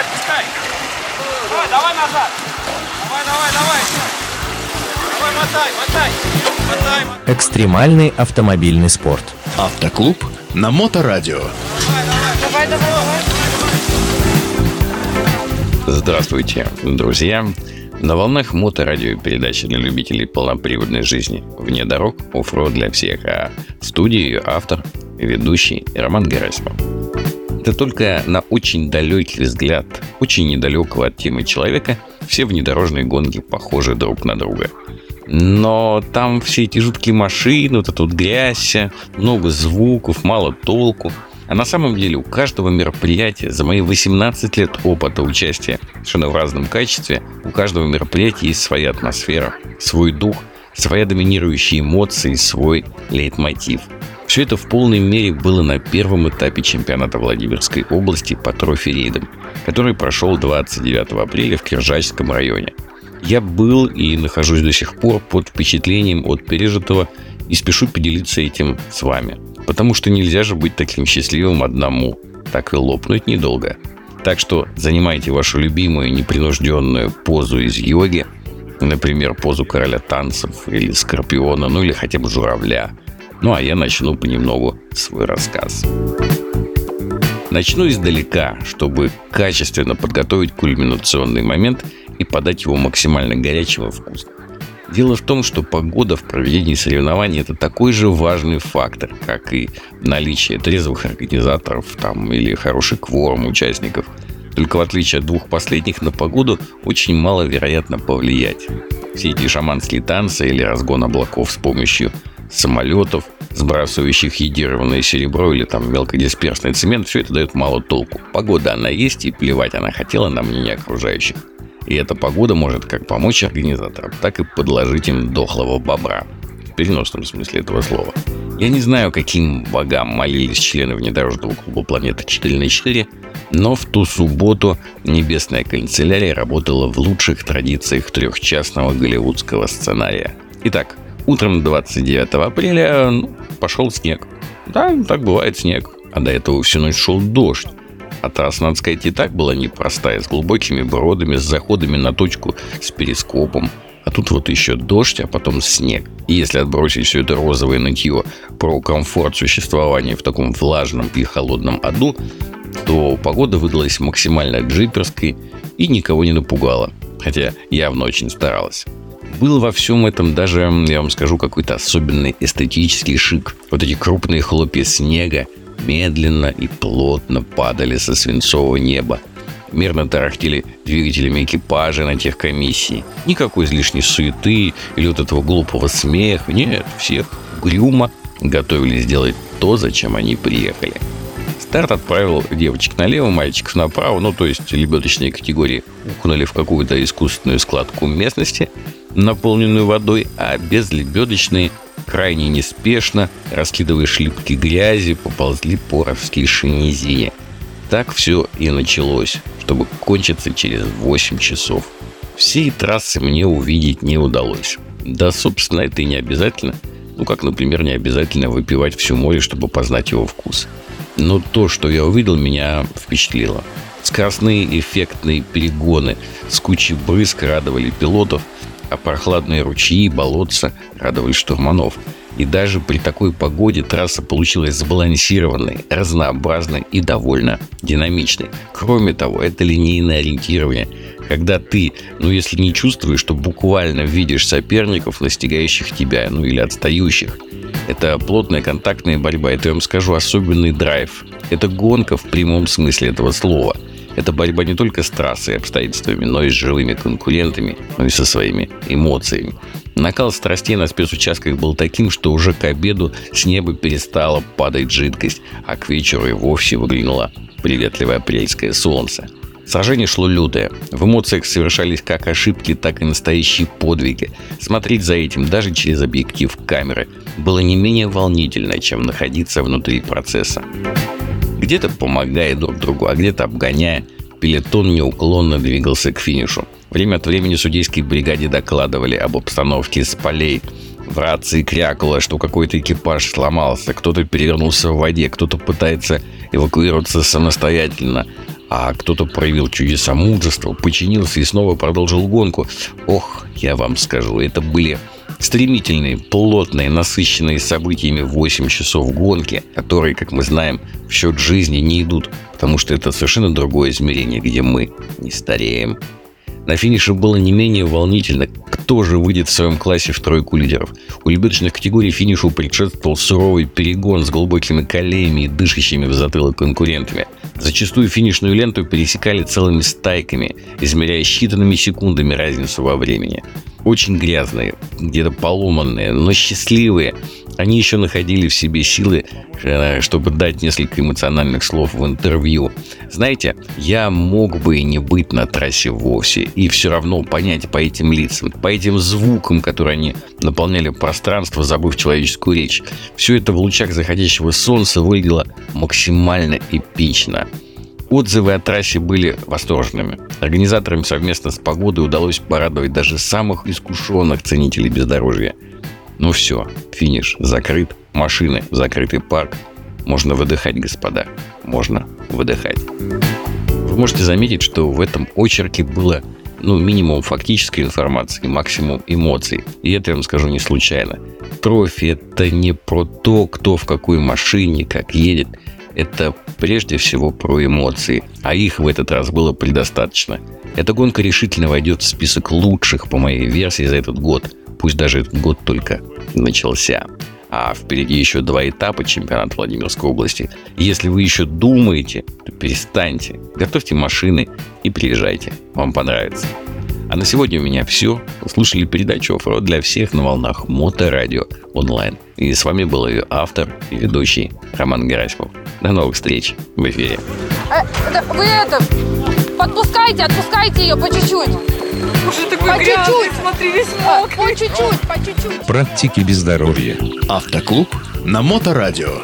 отпускай. Давай, давай назад. Давай, давай, давай. Давай, мотай, мотай. Мотай, мотай. Экстремальный автомобильный спорт. Автоклуб на Моторадио. Давай, давай, давай. Здравствуйте, друзья! На волнах моторадио передача для любителей полноприводной жизни. Вне дорог, оффроуд для всех. А в студии ее автор, ведущий Роман Герасимов. Это только на очень далекий взгляд, очень недалекого от темы человека, все внедорожные гонки похожи друг на друга. Но там все эти жуткие машины, вот эта вот грязь, много звуков, мало толку. А на самом деле у каждого мероприятия за мои 18 лет опыта участия совершенно в разном качестве, у каждого мероприятия есть своя атмосфера, свой дух, своя доминирующая эмоции, свой лейтмотив. Все это в полной мере было на первом этапе чемпионата Владимирской области по трофи-рейдам, который прошел 29 апреля в Киржачском районе. Я был и нахожусь до сих пор под впечатлением от пережитого и спешу поделиться этим с вами. Потому что нельзя же быть таким счастливым одному, так и лопнуть недолго. Так что занимайте вашу любимую непринужденную позу из йоги, например, позу короля танцев или скорпиона, ну или хотя бы журавля. Ну а я начну понемногу свой рассказ. Начну издалека, чтобы качественно подготовить кульминационный момент и подать его максимально горячим и вкусным. Дело в том, что погода в проведении соревнований – это такой же важный фактор, как и наличие трезвых организаторов там, или хороший кворум участников. Только в отличие от двух последних, на погоду очень маловероятно повлиять. Все эти шаманские танцы или разгон облаков с помощью самолетов, сбрасывающих едированное серебро или там мелкодисперсный цемент, все это дает мало толку. Погода она есть, и плевать она хотела на мнение окружающих. И эта погода может как помочь организаторам, так и подложить им дохлого бобра. В переносном смысле этого слова. Я не знаю, каким богам молились члены внедорожного клуба «Планета 4 на 4», но в ту субботу небесная канцелярия работала в лучших традициях трехчастного голливудского сценария. Итак, утром 29 апреля пошел снег. Да, так бывает снег. А до этого всю ночь шел дождь. А трасса, надо сказать, и так была непростая, с глубокими бродами, с заходами на точку, с перископом. А тут вот еще дождь, а потом снег. И если отбросить все это розовое нытье про комфорт существования в таком влажном и холодном аду, то погода выдалась максимально джиперской и никого не напугала. Хотя явно очень старалась. Был во всем этом даже, я вам скажу, какой-то особенный эстетический шик. Вот эти крупные хлопья снега, медленно и плотно падали со свинцового неба. Мирно тарахтели двигателями экипажа на тех комиссии. Никакой излишней суеты или вот этого глупого смеха. Нет, всех грюмо готовились сделать то, зачем они приехали. Старт отправил девочек налево, мальчиков направо, ну то есть лебедочные категории укнули в какую-то искусственную складку местности, наполненную водой, а безлебедочные крайне неспешно, раскидывая шлипки грязи, поползли по низине. Так все и началось, чтобы кончиться через 8 часов. Всей трассы мне увидеть не удалось. Да, собственно, это и не обязательно. Ну, как, например, не обязательно выпивать всю море, чтобы познать его вкус. Но то, что я увидел, меня впечатлило. Скоростные эффектные перегоны с кучей брызг радовали пилотов – а прохладные ручьи и болотца радовали штурманов. И даже при такой погоде трасса получилась сбалансированной, разнообразной и довольно динамичной. Кроме того, это линейное ориентирование, когда ты, ну если не чувствуешь, что буквально видишь соперников, настигающих тебя, ну или отстающих. Это плотная контактная борьба, это, я вам скажу, особенный драйв. Это гонка в прямом смысле этого слова – это борьба не только с трассой и обстоятельствами, но и с живыми конкурентами, но и со своими эмоциями. Накал страстей на спецучастках был таким, что уже к обеду с неба перестала падать жидкость, а к вечеру и вовсе выглянуло приветливое апрельское солнце. Сражение шло лютое. В эмоциях совершались как ошибки, так и настоящие подвиги. Смотреть за этим даже через объектив камеры было не менее волнительно, чем находиться внутри процесса. Где-то помогая друг другу, а где-то обгоняя, пелетон неуклонно двигался к финишу. Время от времени судейской бригаде докладывали об обстановке с полей. В рации крякало, что какой-то экипаж сломался, кто-то перевернулся в воде, кто-то пытается эвакуироваться самостоятельно, а кто-то проявил чудеса мужества, починился и снова продолжил гонку. Ох, я вам скажу, это были стремительные, плотные, насыщенные событиями 8 часов гонки, которые, как мы знаем, в счет жизни не идут, потому что это совершенно другое измерение, где мы не стареем. На финише было не менее волнительно, кто же выйдет в своем классе в тройку лидеров. У лебедочных категорий финишу предшествовал суровый перегон с глубокими колеями и дышащими в затылок конкурентами. Зачастую финишную ленту пересекали целыми стайками, измеряя считанными секундами разницу во времени. Очень грязные, где-то поломанные, но счастливые. Они еще находили в себе силы, э, чтобы дать несколько эмоциональных слов в интервью. Знаете, я мог бы и не быть на трассе вовсе, и все равно понять по этим лицам, по этим звукам, которые они наполняли пространство, забыв человеческую речь. Все это в лучах заходящего солнца выглядело максимально эпично. Отзывы о трассе были восторженными. Организаторам совместно с погодой удалось порадовать даже самых искушенных ценителей бездорожья. Ну все, финиш закрыт, машины, закрытый парк. Можно выдыхать, господа. Можно выдыхать. Вы можете заметить, что в этом очерке было ну, минимум фактической информации, максимум эмоций. И это, я вам скажу, не случайно. Трофи – это не про то, кто в какой машине, как едет. Это прежде всего про эмоции, а их в этот раз было предостаточно. Эта гонка решительно войдет в список лучших, по моей версии, за этот год. Пусть даже этот год только начался. А впереди еще два этапа чемпионата Владимирской области. Если вы еще думаете, то перестаньте, готовьте машины и приезжайте. Вам понравится. А на сегодня у меня все. Слушали передачу «Оффроуд для всех» на волнах Моторадио онлайн. И с вами был ее автор и ведущий Роман Герасимов. До новых встреч в эфире. Э, да вы это, подпускайте, отпускайте ее по чуть-чуть. Уже такой По грязный, чуть-чуть. смотри, весь А, мокрый. По чуть-чуть, по чуть-чуть. Практики бездорожья. Автоклуб на Моторадио.